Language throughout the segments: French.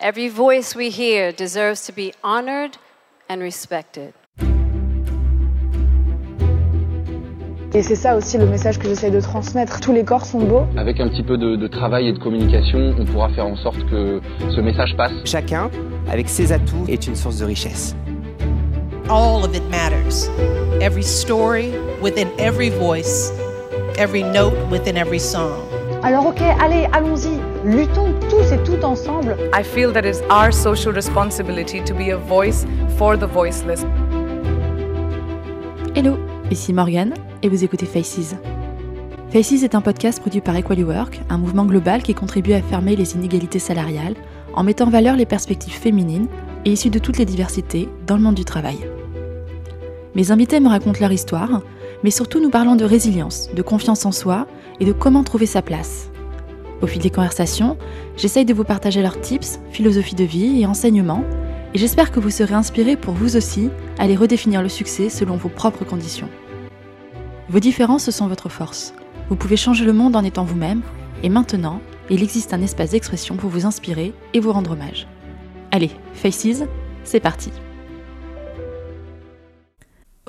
Every voice we hear deserves to be honored and respected. Et c'est ça aussi le message que j'essaie de transmettre. Tous les corps sont beaux. Avec un petit peu de, de, travail et de communication, on pourra faire en sorte que ce message passe. Chacun, avec ses atouts, est une source de richesse. All of it matters. Every story within every voice, every note within every song. Alors ok, allez, allons-y. Luttons tous et toutes ensemble. I feel that it's our social responsibility to be a voice for the voiceless. Hello, ici Morgane et vous écoutez Faces. Faces est un podcast produit par Equally Work, un mouvement global qui contribue à fermer les inégalités salariales en mettant en valeur les perspectives féminines et issues de toutes les diversités dans le monde du travail. Mes invités me racontent leur histoire, mais surtout nous parlons de résilience, de confiance en soi et de comment trouver sa place. Au fil des conversations, j'essaye de vous partager leurs tips, philosophie de vie et enseignements, et j'espère que vous serez inspirés pour vous aussi aller redéfinir le succès selon vos propres conditions. Vos différences sont votre force. Vous pouvez changer le monde en étant vous-même, et maintenant, il existe un espace d'expression pour vous inspirer et vous rendre hommage. Allez, Faces, c'est parti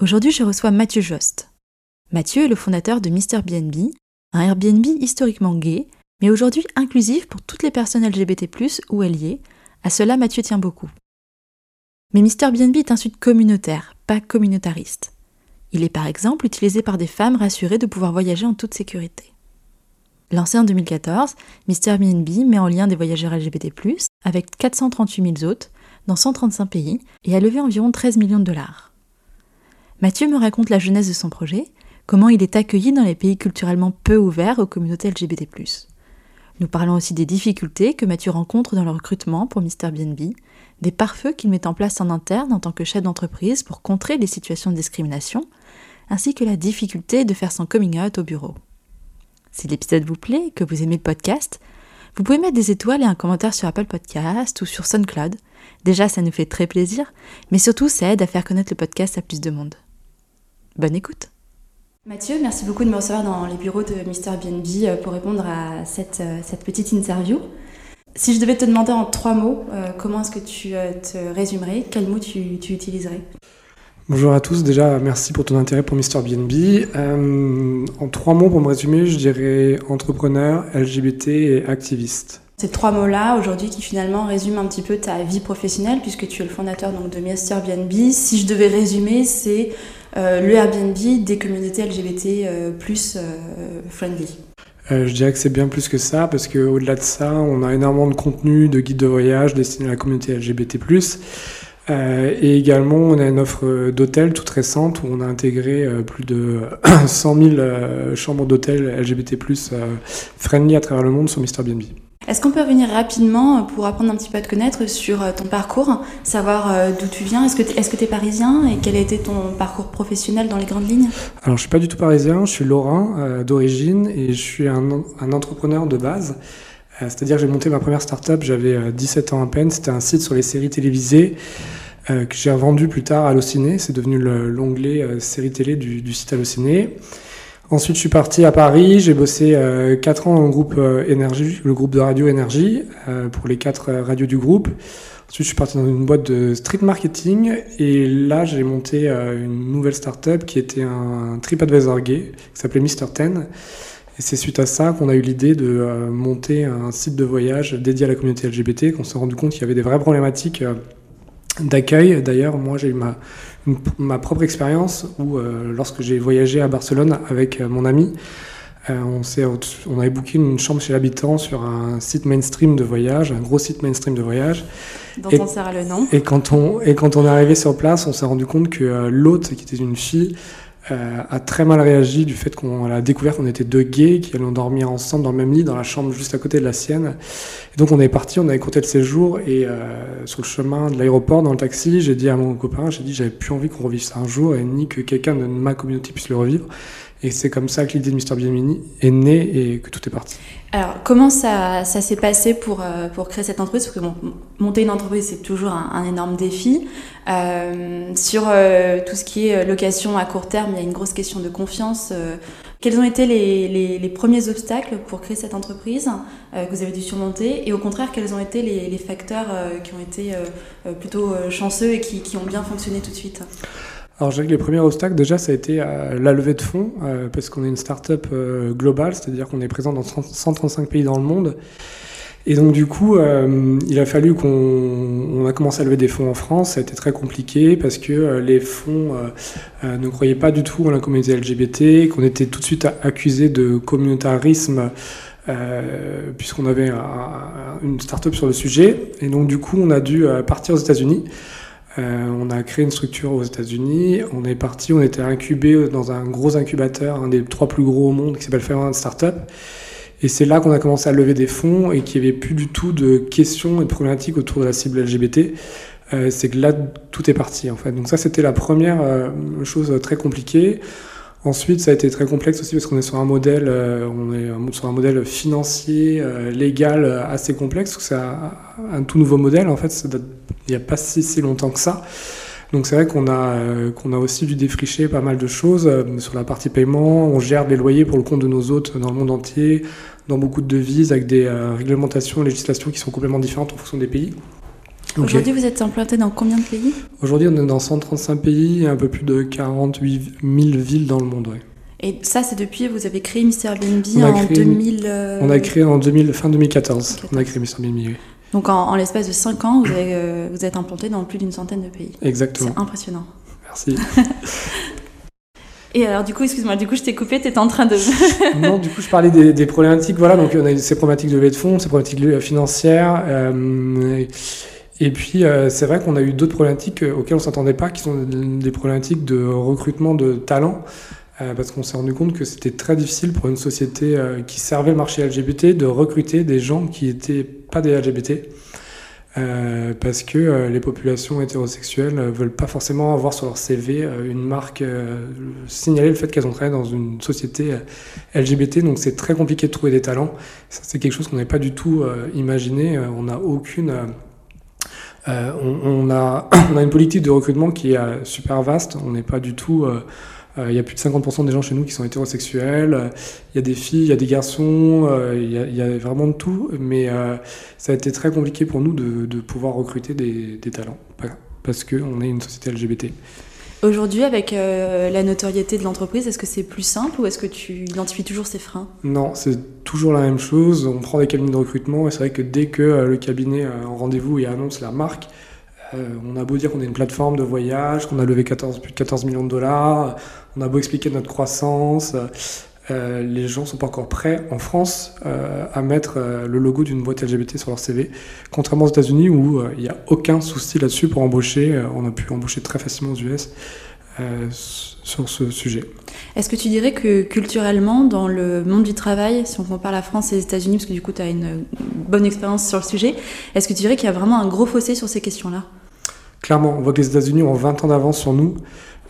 Aujourd'hui, je reçois Mathieu Jost. Mathieu est le fondateur de Mr. BNB, un Airbnb historiquement gay, mais aujourd'hui inclusif pour toutes les personnes LGBT+, ou alliées. À cela, Mathieu tient beaucoup. Mais Mr. BNB est un site communautaire, pas communautariste. Il est par exemple utilisé par des femmes rassurées de pouvoir voyager en toute sécurité. Lancé en 2014, Mr. BNB met en lien des voyageurs LGBT+, avec 438 000 hôtes, dans 135 pays, et a levé environ 13 millions de dollars. Mathieu me raconte la jeunesse de son projet, comment il est accueilli dans les pays culturellement peu ouverts aux communautés LGBT+. Nous parlons aussi des difficultés que Mathieu rencontre dans le recrutement pour Mr. BNB, des pare-feux qu'il met en place en interne en tant que chef d'entreprise pour contrer les situations de discrimination, ainsi que la difficulté de faire son coming out au bureau. Si l'épisode vous plaît que vous aimez le podcast, vous pouvez mettre des étoiles et un commentaire sur Apple Podcast ou sur SoundCloud. Déjà, ça nous fait très plaisir, mais surtout, ça aide à faire connaître le podcast à plus de monde. Bonne écoute Mathieu, merci beaucoup de me recevoir dans les bureaux de Mister BNB pour répondre à cette, cette, petite interview. Si je devais te demander en trois mots, euh, comment est-ce que tu euh, te résumerais? Quels mots tu, tu utiliserais? Bonjour à tous, déjà merci pour ton intérêt pour Mr. BNB. Euh, en trois mots pour me résumer, je dirais entrepreneur, LGBT et activiste. Ces trois mots-là, aujourd'hui, qui finalement résument un petit peu ta vie professionnelle, puisque tu es le fondateur donc, de Mr. BNB. Si je devais résumer, c'est euh, le Airbnb des communautés LGBT euh, plus euh, friendly. Euh, je dirais que c'est bien plus que ça, parce qu'au-delà de ça, on a énormément de contenu, de guides de voyage destinés à la communauté LGBT+. Euh, et également, on a une offre d'hôtel toute récente où on a intégré euh, plus de 100 000 euh, chambres d'hôtel LGBT+, friendly à travers le monde sur Mr. BNB. Est-ce qu'on peut revenir rapidement pour apprendre un petit peu à te connaître sur ton parcours, savoir d'où tu viens? Est-ce que tu es, parisien? Et quel a été ton parcours professionnel dans les grandes lignes? Alors, je suis pas du tout parisien, je suis lorrain euh, d'origine et je suis un, entrepreneur de base. Euh, C'est-à-dire que j'ai monté ma première start-up, j'avais 17 ans à peine. C'était un site sur les séries télévisées euh, que j'ai vendu plus tard à Allociné. C'est devenu l'onglet euh, séries télé du, du site Allociné. Ensuite, je suis parti à Paris. J'ai bossé euh, 4 ans dans le groupe euh, Énergie, le groupe de radio Énergie, euh, pour les quatre radios du groupe. Ensuite, je suis parti dans une boîte de street marketing et là, j'ai monté une nouvelle start-up qui était un TripAdvisor gay qui s'appelait Mr. Ten. Et c'est suite à ça qu'on a eu l'idée de monter un site de voyage dédié à la communauté LGBT, qu'on s'est rendu compte qu'il y avait des vraies problématiques d'accueil. D'ailleurs, moi, j'ai eu ma, ma propre expérience où, euh, lorsque j'ai voyagé à Barcelone avec euh, mon ami, euh, on, on avait booké une chambre chez l'habitant sur un site mainstream de voyage, un gros site mainstream de voyage. Dont et, on sert le nom. Et quand on, et quand on est arrivé sur place, on s'est rendu compte que l'hôte, qui était une fille, euh, a très mal réagi du fait qu'on a découvert qu'on était deux gays qui allaient dormir ensemble dans le même lit dans la chambre juste à côté de la sienne. Et donc on est parti, on avait compté le séjour et euh, sur le chemin de l'aéroport dans le taxi, j'ai dit à mon copain, j'ai dit j'avais plus envie qu'on revive ça un jour et ni que quelqu'un de ma communauté puisse le revivre. Et c'est comme ça que l'idée de Mr. Bienveni est née et que tout est parti. Alors, comment ça, s'est passé pour, euh, pour créer cette entreprise? Parce que monter une entreprise, c'est toujours un, énorme défi. Euh, sur euh, tout ce qui est location à court terme, il y a une grosse question de confiance. Euh, Quels ont été les, les, premiers obstacles pour créer cette entreprise euh, que vous avez dû surmonter? Et au contraire, quels ont été les, les facteurs euh, qui ont été euh, plutôt chanceux et qui, qui, ont bien fonctionné tout de suite? Alors, je dirais que les premiers obstacles, déjà, ça a été la levée de fonds, parce qu'on est une start-up globale, c'est-à-dire qu'on est présent dans 135 pays dans le monde. Et donc du coup, euh, il a fallu qu'on on a commencé à lever des fonds en France. Ça a été très compliqué parce que euh, les fonds euh, ne croyaient pas du tout en la communauté LGBT, qu'on était tout de suite accusé de communautarisme puisqu'on avait une start-up sur le sujet. Et donc du coup, on a dû partir aux États-Unis. On a créé une structure aux États-Unis. On est parti, on était incubé dans un gros incubateur, un des trois plus gros au monde, qui s'appelle Fairland Startup. Et c'est là qu'on a commencé à lever des fonds et qu'il n'y avait plus du tout de questions et de problématiques autour de la cible LGBT. Euh, c'est que là, tout est parti en fait. Donc ça, c'était la première euh, chose très compliquée. Ensuite, ça a été très complexe aussi parce qu'on est sur un modèle, euh, on est sur un modèle financier, euh, légal assez complexe. C'est un, tout nouveau modèle en fait. il n'y a pas si, longtemps que ça. Donc c'est vrai qu'on a, euh, qu'on a aussi dû défricher pas mal de choses euh, sur la partie paiement. On gère les loyers pour le compte de nos hôtes dans le monde entier, dans beaucoup de devises, avec des euh, réglementations, législations qui sont complètement différentes en fonction des pays. Aujourd'hui, vous êtes implanté dans combien de pays Aujourd'hui, on est dans 135 pays et un peu plus de 48 000 villes dans le monde. Ouais. Et ça, c'est depuis, vous avez créé Mr. Airbnb en 2000... On a créé en 2000, fin 2014. On a créé Mr. Airbnb, oui. Donc en, l'espace de 5 ans, vous, euh, vous êtes implanté dans plus d'une centaine de pays. Exactement. C'est impressionnant. Merci. Et alors du coup, excuse-moi, du coup je t'ai coupé, tu étais en train de... non, du coup je parlais des, des, problématiques, voilà, donc on a ces problématiques de levée de fonds, ces problématiques financières, euh, et puis euh, c'est vrai qu'on a eu d'autres problématiques auxquelles on s'attendait pas, qui sont des problématiques de recrutement de talents. Euh, parce qu'on s'est rendu compte que c'était très difficile pour une société euh, qui servait le marché LGBT de recruter des gens qui n'étaient pas des LGBT. Euh, parce que les populations hétérosexuelles ne veulent pas forcément avoir sur leur CV une marque signaler le fait qu'elles ont travaillé dans une société LGBT, donc c'est très compliqué de trouver des talents. c'est quelque chose qu'on n'avait pas du tout imaginé. On n'a aucune on, a, on, a, une politique de recrutement qui est super vaste. On n'est pas du tout euh, il y a plus de 50% des gens chez nous qui sont hétérosexuels. Il y a des filles, il y a des garçons, euh, il y, a, vraiment de tout. Mais euh, ça a été très compliqué pour nous de, pouvoir recruter des, talents parce qu'on est une société LGBT. Aujourd'hui, avec la notoriété de l'entreprise, est-ce que c'est plus simple ou est-ce que tu identifies toujours ces freins? Non, c'est toujours la même chose. On prend des cabinets de recrutement et c'est vrai que dès que le cabinet en rendez-vous et annonce la marque, on a beau dire qu'on est une plateforme de voyage, qu'on a levé 14, plus de 14 millions de dollars, on a beau expliquer notre croissance, euh, les gens sont pas encore prêts en France euh, à mettre euh, le logo d'une boîte LGBT sur leur CV, contrairement aux États-Unis où il n'y a aucun souci là-dessus pour embaucher. on a pu embaucher très facilement aux US sur ce sujet. Est-ce que tu dirais que culturellement, dans le monde du travail, si on compare la France et les États-Unis, parce que du coup tu as une bonne expérience sur le sujet, est-ce que tu dirais qu'il y a vraiment un gros fossé sur ces questions-là? Clairement, on voit que les États-Unis ont 20 ans d'avance sur nous.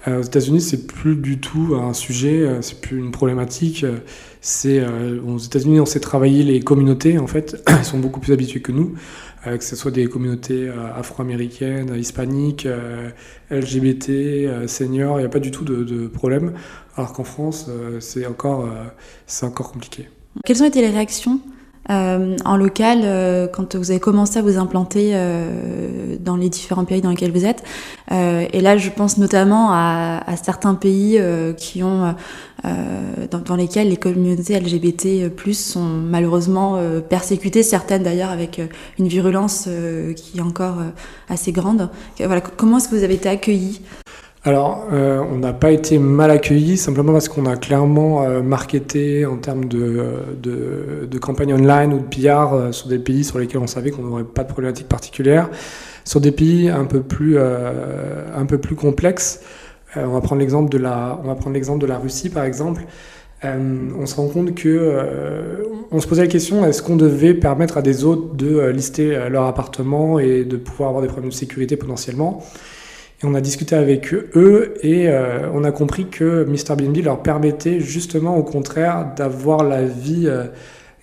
Euh, aux États-Unis, c'est plus du tout un sujet, euh, c'est plus une problématique. Euh, c'est aux États-Unis, on sait travailler les communautés. En fait, ils sont beaucoup plus habitués que nous, que ce soit des communautés afro-américaines, hispaniques, LGBT, seniors. Il n'y a pas du tout de, de problème. Alors qu'en France, c'est encore, c'est encore compliqué. Quelles ont été les réactions euh, en local, euh, quand vous avez commencé à vous implanter euh, dans les différents pays dans lesquels vous êtes, et là je pense notamment à, certains pays qui ont, dans, lesquels les communautés LGBT+ sont malheureusement persécutées, certaines d'ailleurs avec une virulence qui est encore assez grande. Voilà, comment est-ce que vous avez été accueillis? Alors, euh, on n'a pas été mal accueillis, simplement parce qu'on a clairement euh, marketé en termes de, de, campagne online ou de PR euh, sur des pays sur lesquels on savait qu'on n'aurait pas de problématique particulière. Sur des pays un peu plus, complexes, on va prendre l'exemple de la, de la Russie par exemple. on se rend compte que on se posait la question est-ce qu'on devait permettre à des autres de lister leur appartement et de pouvoir avoir des problèmes de sécurité potentiellement? Et on a discuté avec eux et euh, on a compris que Mr. BNB leur permettait justement au contraire d'avoir la vie, euh,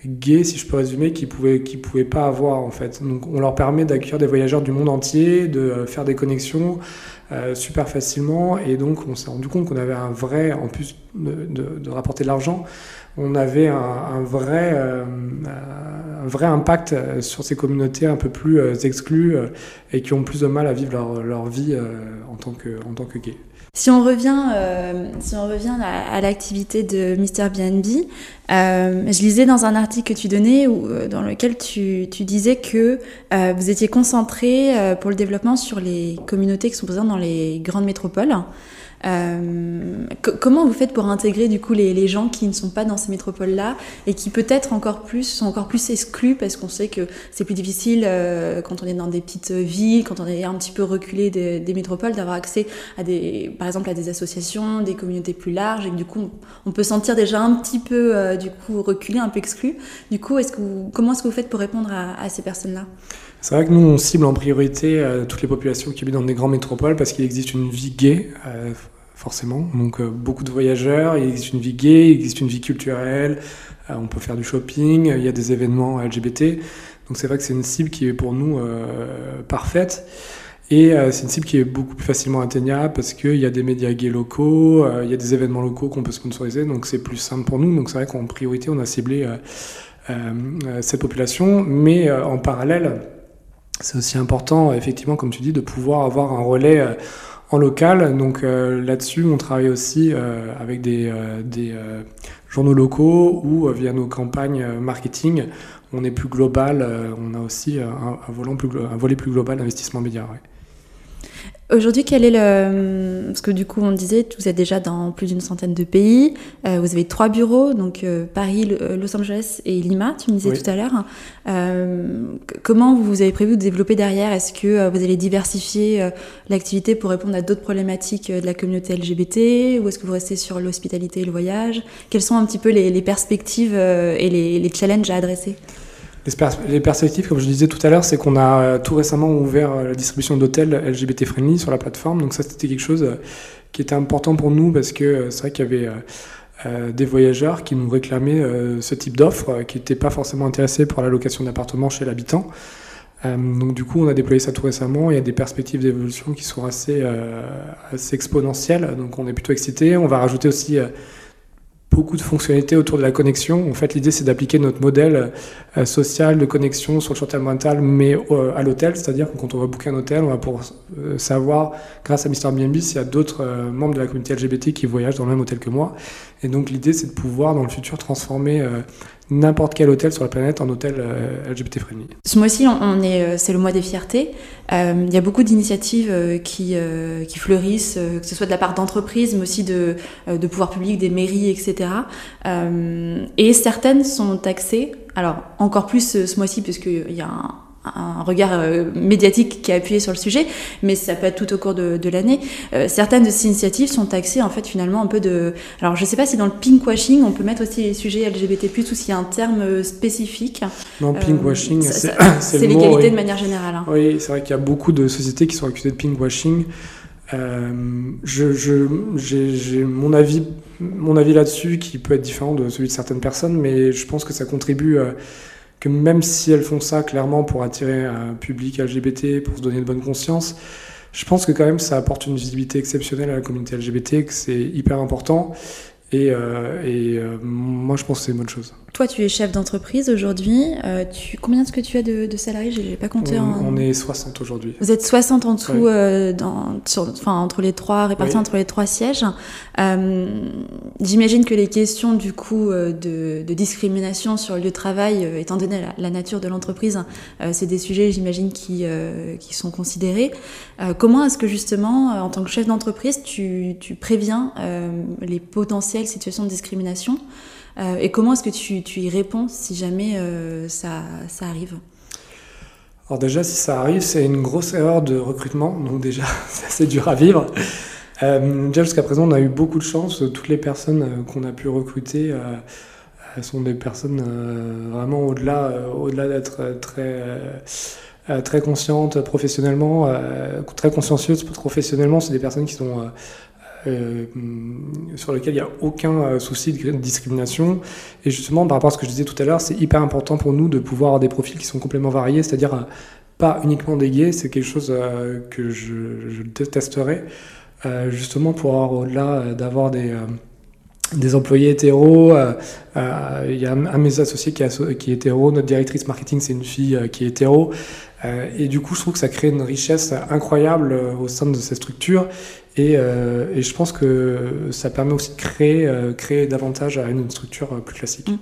gays, si je peux résumer, qu'ils pouvaient, qu'ils pouvaient pas avoir en fait. Donc on leur permet d'accueillir des voyageurs du monde entier, de faire des connexions super facilement, et donc on s'est rendu compte qu'on avait un vrai, en plus de, rapporter de l'argent, on avait un, vrai, euh, un vrai impact sur ces communautés un peu plus euh, exclues euh, et qui ont plus de mal à vivre leur, leur vie en tant que, en tant que gays. Si on revient, euh, si on revient à, l'activité de Mr. BNB, euh, je lisais dans un article que tu donnais où, dans lequel tu, disais que euh, vous étiez concentré pour le développement sur les communautés qui sont présentes dans les grandes métropoles. Euh, comment vous faites pour intégrer du coup les, gens qui ne sont pas dans ces métropoles-là et qui peut-être encore plus sont encore plus exclus parce qu'on sait que c'est plus difficile euh, quand on est dans des petites villes, quand on est un petit peu reculé des, métropoles, d'avoir accès à des, par exemple à des associations, des communautés plus larges et que du coup on peut sentir déjà un petit peu euh, du coup reculé, un peu exclu. Du coup, est-ce que vous, comment est-ce que vous faites pour répondre à, à ces personnes-là? C'est vrai que nous, on cible en priorité euh, toutes les populations qui habitent dans des grandes métropoles parce qu'il existe une vie gay, euh, forcément. Donc, euh, beaucoup de voyageurs, il existe une vie gay, il existe une vie culturelle, on peut faire du shopping, il y a des événements LGBT. Donc, c'est vrai que c'est une cible qui est pour nous parfaite. Et c'est une cible qui est beaucoup plus facilement atteignable parce qu'il y a des médias gays locaux, il y a des événements locaux qu'on peut sponsoriser, donc c'est plus simple pour nous. Donc, c'est vrai qu'en priorité, on a ciblé cette population. Mais en parallèle, c'est aussi important, effectivement, comme tu dis, de pouvoir avoir un relais euh, en local. Donc euh, là-dessus, on travaille aussi euh, avec des, des journaux locaux ou via nos campagnes marketing. On est plus global, on a aussi un, volant plus, un volet plus global d'investissement média. Aujourd'hui, quel est le... Parce que du coup, on disait, vous êtes déjà dans plus d'une centaine de pays. Euh, vous avez trois bureaux, donc euh, Paris, Los Angeles et Lima, tu me disais oui. tout à l'heure. Euh, comment vous avez prévu de développer derrière? Est-ce que vous allez diversifier l'activité pour répondre à d'autres problématiques de la communauté LGBT Ou est-ce que vous restez sur l'hospitalité et le voyage? Quelles sont un petit peu les, les perspectives et les, les challenges à adresser? Les perspectives, comme je disais tout à l'heure, c'est qu'on a tout récemment ouvert la distribution d'hôtels LGBT friendly sur la plateforme. Donc ça, c'était quelque chose qui était important pour nous parce que c'est vrai qu'il y avait euh, des voyageurs qui nous réclamaient euh, ce type d'offre, qui n'étaient pas forcément intéressés pour la location d'appartements chez l'habitant. Euh, donc du coup, on a déployé ça tout récemment. Il y a des perspectives d'évolution qui sont assez exponentielles. Donc on est plutôt excités. On va rajouter aussi beaucoup de fonctionnalités autour de la connexion. En fait, l'idée, c'est d'appliquer notre modèle euh, social de connexion sur le short term rental, mais euh, à l'hôtel. C'est-à-dire que quand on va booker un hôtel, on va pouvoir euh, savoir, grâce à Mr. Airbnb, s'il y a d'autres membres de la communauté LGBT qui voyagent dans le même hôtel que moi. Et donc, l'idée, c'est de pouvoir, dans le futur, transformer n'importe quel hôtel sur la planète en hôtel euh, LGBT friendly. Ce mois-ci, on est, c'est le mois des fiertés. Euh, il y a beaucoup d'initiatives euh, qui, euh, qui fleurissent, euh, que ce soit de la part d'entreprises, mais aussi de, euh, de pouvoirs publics, des mairies, etc. et certaines sont taxées. Alors, encore plus ce, ce mois-ci, puisqu'il y a un, un regard euh, médiatique qui a appuyé sur le sujet, mais ça peut être tout au cours de, de l'année. Euh, certaines de ces initiatives sont taxées en fait finalement un peu de. Alors je sais pas si dans le pinkwashing on peut mettre aussi les sujets LGBT+ ou s'il y a un terme spécifique. Non, pinkwashing, euh, c'est l'égalité oui. de manière générale. Hein. Oui, c'est vrai qu'il y a beaucoup de sociétés qui sont accusées de pinkwashing. Euh, je, j'ai mon avis, mon avis là-dessus qui peut être différent de celui de certaines personnes, mais je pense que ça contribue. Euh, que même si elles font ça clairement pour attirer un public LGBT, pour se donner de bonne conscience, je pense que quand même ça apporte une visibilité exceptionnelle à la communauté LGBT, que c'est hyper important. Et, euh, et euh, moi, je pense que c'est une bonne chose. Toi, tu es chef d'entreprise aujourd'hui. Euh, tu... Combien est-ce que tu as de, de salariés? Je n'ai pas compté. On, en... on, est 60 aujourd'hui. Vous êtes 60 en tout, ouais. dans, sur, enfin, entre les trois, répartis oui. entre les trois sièges. J'imagine que les questions du coup de, de, discrimination sur le lieu de travail, étant donné la, la nature de l'entreprise, c'est des sujets, j'imagine, qui, qui sont considérés. comment est-ce que justement, en tant que chef d'entreprise, tu, tu préviens les potentiels situations de discrimination euh, et comment est-ce que tu, y réponds si jamais euh, ça, arrive? Alors déjà, si ça arrive, c'est une grosse erreur de recrutement, donc déjà, c'est dur à vivre. Euh, déjà, jusqu'à présent, on a eu beaucoup de chance. Toutes les personnes qu'on a pu recruter sont des personnes vraiment au-delà au-delà d'être très très conscientes professionnellement, très consciencieuses professionnellement. C'est des personnes qui sont sur lequel il n'y a aucun souci de discrimination. Et justement, par rapport à ce que je disais tout à l'heure, c'est hyper important pour nous de pouvoir avoir des profils qui sont complètement variés, c'est-à-dire pas uniquement des gays, c'est quelque chose que je, je détesterais, justement pour avoir au-delà d'avoir des des employés hétéros. Euh, euh, il y a un, de mes associés qui est, hétéro, notre directrice marketing, c'est une fille euh, qui est hétéro. et du coup, je trouve que ça crée une richesse incroyable au sein de cette structure. Et, euh, et, je pense que ça permet aussi de créer, euh, créer davantage à une structure euh, plus classique. Mm.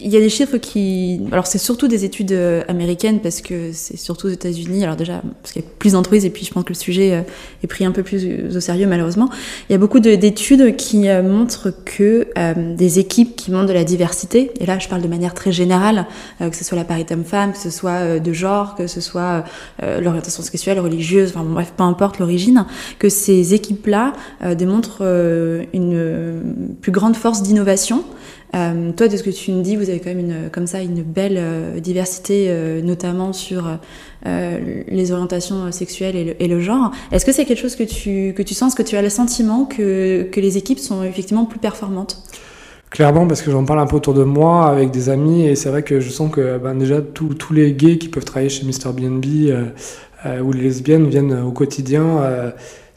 Il y a des chiffres qui... Alors c'est surtout des études américaines parce que c'est surtout aux États-Unis. Alors déjà, parce qu'il y a plus d'entreprises et puis je pense que le sujet est pris un peu plus au sérieux malheureusement. Il y a beaucoup d'études qui montrent que des équipes qui montrent de la diversité, et là je parle de manière très générale, que ce soit la parité homme-femme, que ce soit de genre, que ce soit l'orientation sexuelle, religieuse, enfin bref, peu importe l'origine, que ces équipes là euh, démontre euh, une euh, plus grande force d'innovation. toi, de ce que tu me dis, vous avez quand même une, comme ça une belle diversité, notamment sur les orientations sexuelles et le, et le genre. Est-ce que c'est quelque chose que tu, que tu sens, que tu as le sentiment que, que les équipes sont effectivement plus performantes? Clairement, parce que j'en parle un peu autour de moi avec des amis, et c'est vrai que je sens que ben, déjà tous les gays qui peuvent travailler chez Mr. BNB ou les lesbiennes viennent au quotidien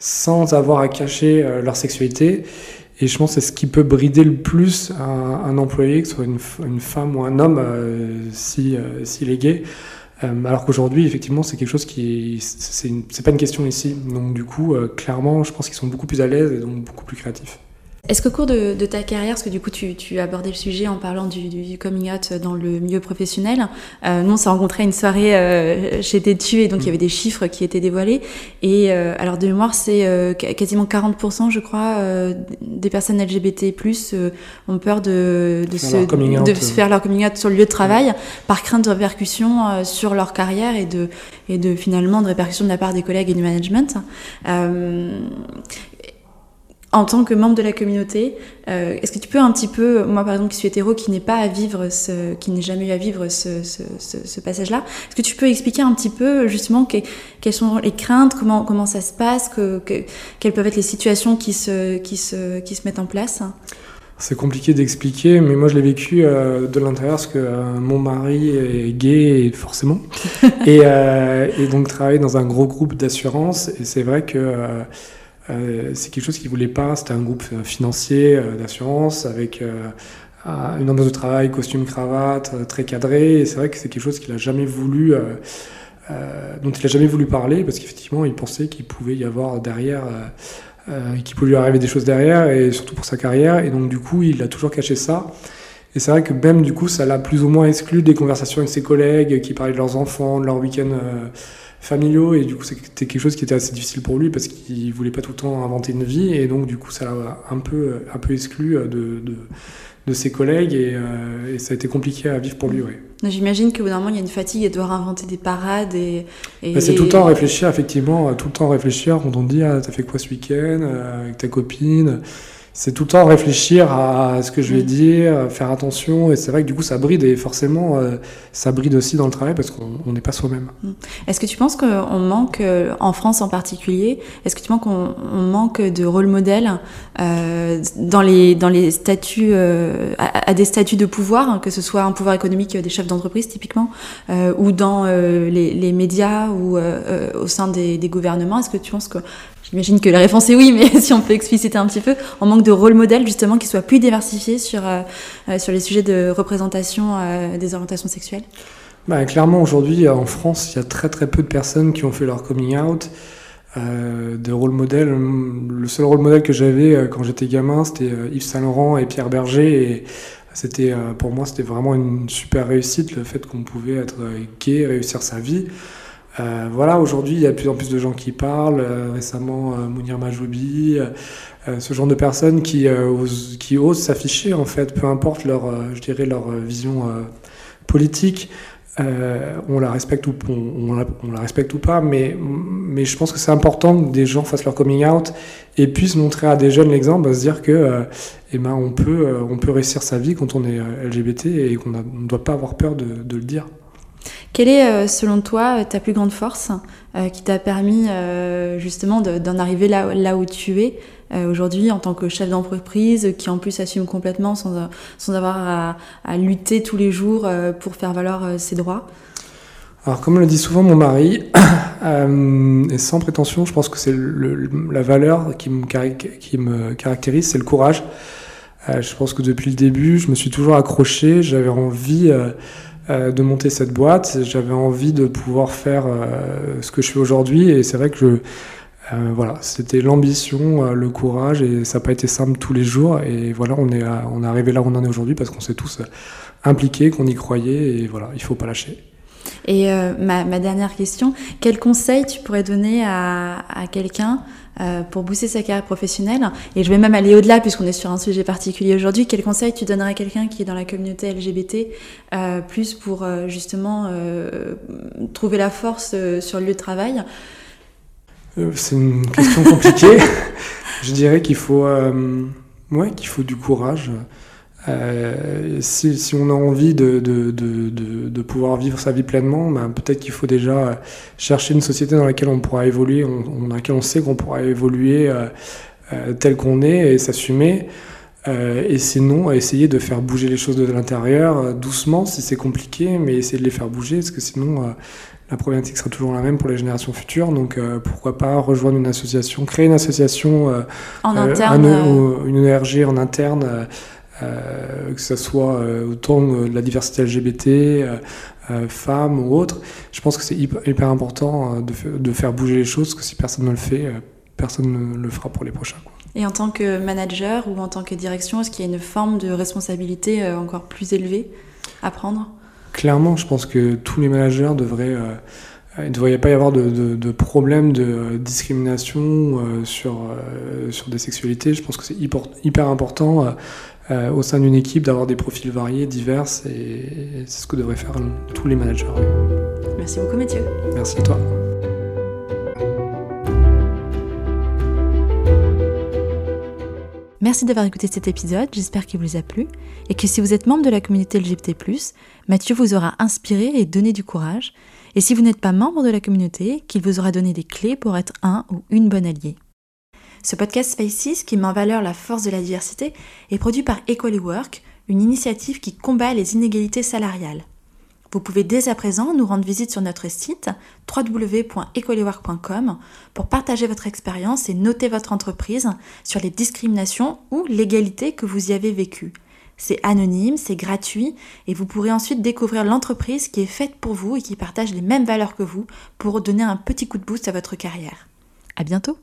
sans avoir à cacher euh, leur sexualité. Et je pense que c'est ce qui peut brider le plus un, employé, que ce soit une, femme ou un homme, euh, si euh, s'il est gay. alors qu'aujourd'hui, effectivement, c'est quelque chose qui, c'est pas une question ici. Donc du coup, clairement, je pense qu'ils sont beaucoup plus à l'aise et donc beaucoup plus créatifs. Est-ce qu'au cours de, ta carrière, parce que du coup tu, abordé le sujet en parlant du, coming out dans le milieu professionnel, euh, nous on s'est rencontré à une soirée euh, chez Tétu et donc il y avait des chiffres qui étaient dévoilés. Et euh, alors de mémoire, c'est euh, quasiment 40% je crois des personnes LGBT+ ont peur de, de, se, de faire leur coming out sur le lieu de travail par crainte de répercussions sur leur carrière et de, et de finalement de répercussions de la part des collègues et du management en tant que membre de la communauté, euh, est-ce que tu peux un petit peu, moi par exemple qui suis hétéro, qui n'ai pas à vivre ce, qui n'ai jamais eu à vivre ce, ce, ce, passage-là, est-ce que tu peux expliquer un petit peu justement quelles sont les craintes, comment comment ça se passe, que, quelles peuvent être les situations qui se qui se qui se mettent en place? C'est compliqué d'expliquer, mais moi je l'ai vécu euh, de l'intérieur parce que euh, mon mari est gay, forcément, et, et, donc travaille dans un gros groupe d'assurance. Et c'est vrai que euh, c'est quelque chose qu'il voulait pas. C'était un groupe euh, financier euh, d'assurance avec une ambiance de travail, costume, cravate, très cadré. Et c'est vrai que c'est quelque chose qu'il a jamais voulu, dont il a jamais voulu parler parce qu'effectivement, il pensait qu'il pouvait y avoir derrière, qu'il pouvait lui arriver des choses derrière et surtout pour sa carrière. Et donc, du coup, il a toujours caché ça. Et c'est vrai que même, du coup, ça l'a plus ou moins exclu des conversations avec ses collègues qui parlaient de leurs enfants, de leur week-end familiaux. Et du coup c'était quelque chose qui était assez difficile pour lui parce qu'il voulait pas tout le temps inventer une vie. Et donc du coup ça l'a un peu un peu exclu de, de, de ses collègues. Et, euh, et, ça a été compliqué à vivre pour lui ouais. J'imagine qu'au bout d'un moment il y a une fatigue et devoir inventer des parades et, et... Bah, c'est tout le temps réfléchir effectivement tout le temps réfléchir quand on dit ah t'as fait quoi ce week-end euh, avec ta copine? C'est tout le temps réfléchir à ce que je vais mm. dire, faire attention. Et c'est vrai que du coup, ça bride. Et forcément, euh, ça bride aussi dans le travail parce qu'on n'est pas soi-même. Mm. Est-ce que tu penses qu'on manque, euh, en France en particulier, est-ce que tu penses qu'on manque de rôle modèle euh, dans, les, dans les statuts, euh, à, des statuts de pouvoir, hein, que ce soit un pouvoir économique des chefs d'entreprise typiquement, ou dans les, les, médias ou au sein des, des gouvernements? Est-ce que tu penses que J'imagine que la réponse est oui, mais si on peut expliciter un petit peu, on manque de rôle modèle justement qui soit plus diversifié sur, euh, euh, sur les sujets de représentation euh, des orientations sexuelles bah, Clairement, aujourd'hui, en France, il y a très très peu de personnes qui ont fait leur coming out. de rôle modèle. Le seul rôle modèle que j'avais quand j'étais gamin, c'était Yves Saint Laurent et Pierre Berger. Et c'était, pour moi, c'était vraiment une super réussite, le fait qu'on pouvait être gay, réussir sa vie. Euh, voilà, aujourd'hui, il y a de plus en plus de gens qui parlent. Euh, récemment, euh, Mounir Majoubi, ce genre de personnes qui, osent, s'afficher, en fait, peu importe leur, vision politique. on la respecte ou pas, mais, je pense que c'est important que des gens fassent leur coming out et puissent montrer à des jeunes l'exemple, à se dire que eh ben, on, peut, réussir sa vie quand on est LGBT et qu'on ne doit pas avoir peur de le dire. Quelle est, selon toi, ta plus grande force qui t'a permis justement d'en arriver là, où tu es aujourd'hui en tant que chef d'entreprise qui en plus assume complètement sans, sans avoir à, lutter tous les jours pour faire valoir ses droits? Alors, comme le dit souvent mon mari, euh, et sans prétention, je pense que c'est la valeur qui me, caractérise, c'est le courage. Euh, je pense que depuis le début, je me suis toujours accroché, j'avais envie euh, de monter cette boîte, j'avais envie de pouvoir faire ce que je fais aujourd'hui, et c'est vrai que je, voilà, c'était l'ambition, le courage, et ça n'a pas été simple tous les jours, et voilà, on est, on est arrivé là où on en est aujourd'hui parce qu'on s'est tous impliqués, qu'on y croyait, et voilà, il faut pas lâcher. Et euh, ma, dernière question, quel conseil tu pourrais donner à, quelqu'un euh, pour booster sa carrière professionnelle Et je vais même aller au-delà puisqu'on est sur un sujet particulier aujourd'hui. Quel conseil tu donnerais à quelqu'un qui est dans la communauté LGBT, euh, plus pour justement trouver la force sur le lieu de travail C'est une question compliquée. je dirais qu'il faut, ouais, qu'il faut du courage. Euh, si, si, on a envie de, de, de, de, pouvoir vivre sa vie pleinement, ben peut-être qu'il faut déjà chercher une société dans laquelle on pourra évoluer, on, dans laquelle on sait qu'on pourra évoluer euh, euh, tel qu'on est et s'assumer. Et sinon, essayer de faire bouger les choses de l'intérieur doucement si c'est compliqué, mais essayer de les faire bouger parce que sinon la problématique sera toujours la même pour les générations futures. Donc pourquoi pas rejoindre une association, créer une association en interne, une ERG en interne euh, que ce soit euh, autant de la diversité LGBT, euh, femmes ou autres. Je pense que c'est hyper, important de, de, faire bouger les choses, parce que si personne ne le fait, personne ne le fera pour les prochains. Quoi. Et en tant que manager ou en tant que direction, est-ce qu'il y a une forme de responsabilité encore plus élevée à prendre? Clairement, je pense que tous les managers devraient... il ne devrait pas y avoir de, de, de problème de discrimination sur, sur des sexualités. Je pense que c'est hyper, hyper important euh, au sein d'une équipe d'avoir des profils variés, divers, et c'est ce que devraient faire tous les managers. Merci beaucoup Mathieu. Merci à toi. Merci d'avoir écouté cet épisode, j'espère qu'il vous a plu et que si vous êtes membre de la communauté LGBT, Mathieu vous aura inspiré et donné du courage. Et si vous n'êtes pas membre de la communauté, qu'il vous aura donné des clés pour être un ou une bonne alliée. Ce podcast Spaces, qui met en valeur la force de la diversité, est produit par Equally Work, une initiative qui combat les inégalités salariales. Vous pouvez dès à présent nous rendre visite sur notre site www.equallywork.com pour partager votre expérience et noter votre entreprise sur les discriminations ou l'égalité que vous y avez vécues. C'est anonyme, c'est gratuit et vous pourrez ensuite découvrir l'entreprise qui est faite pour vous et qui partage les mêmes valeurs que vous pour donner un petit coup de boost à votre carrière. À bientôt!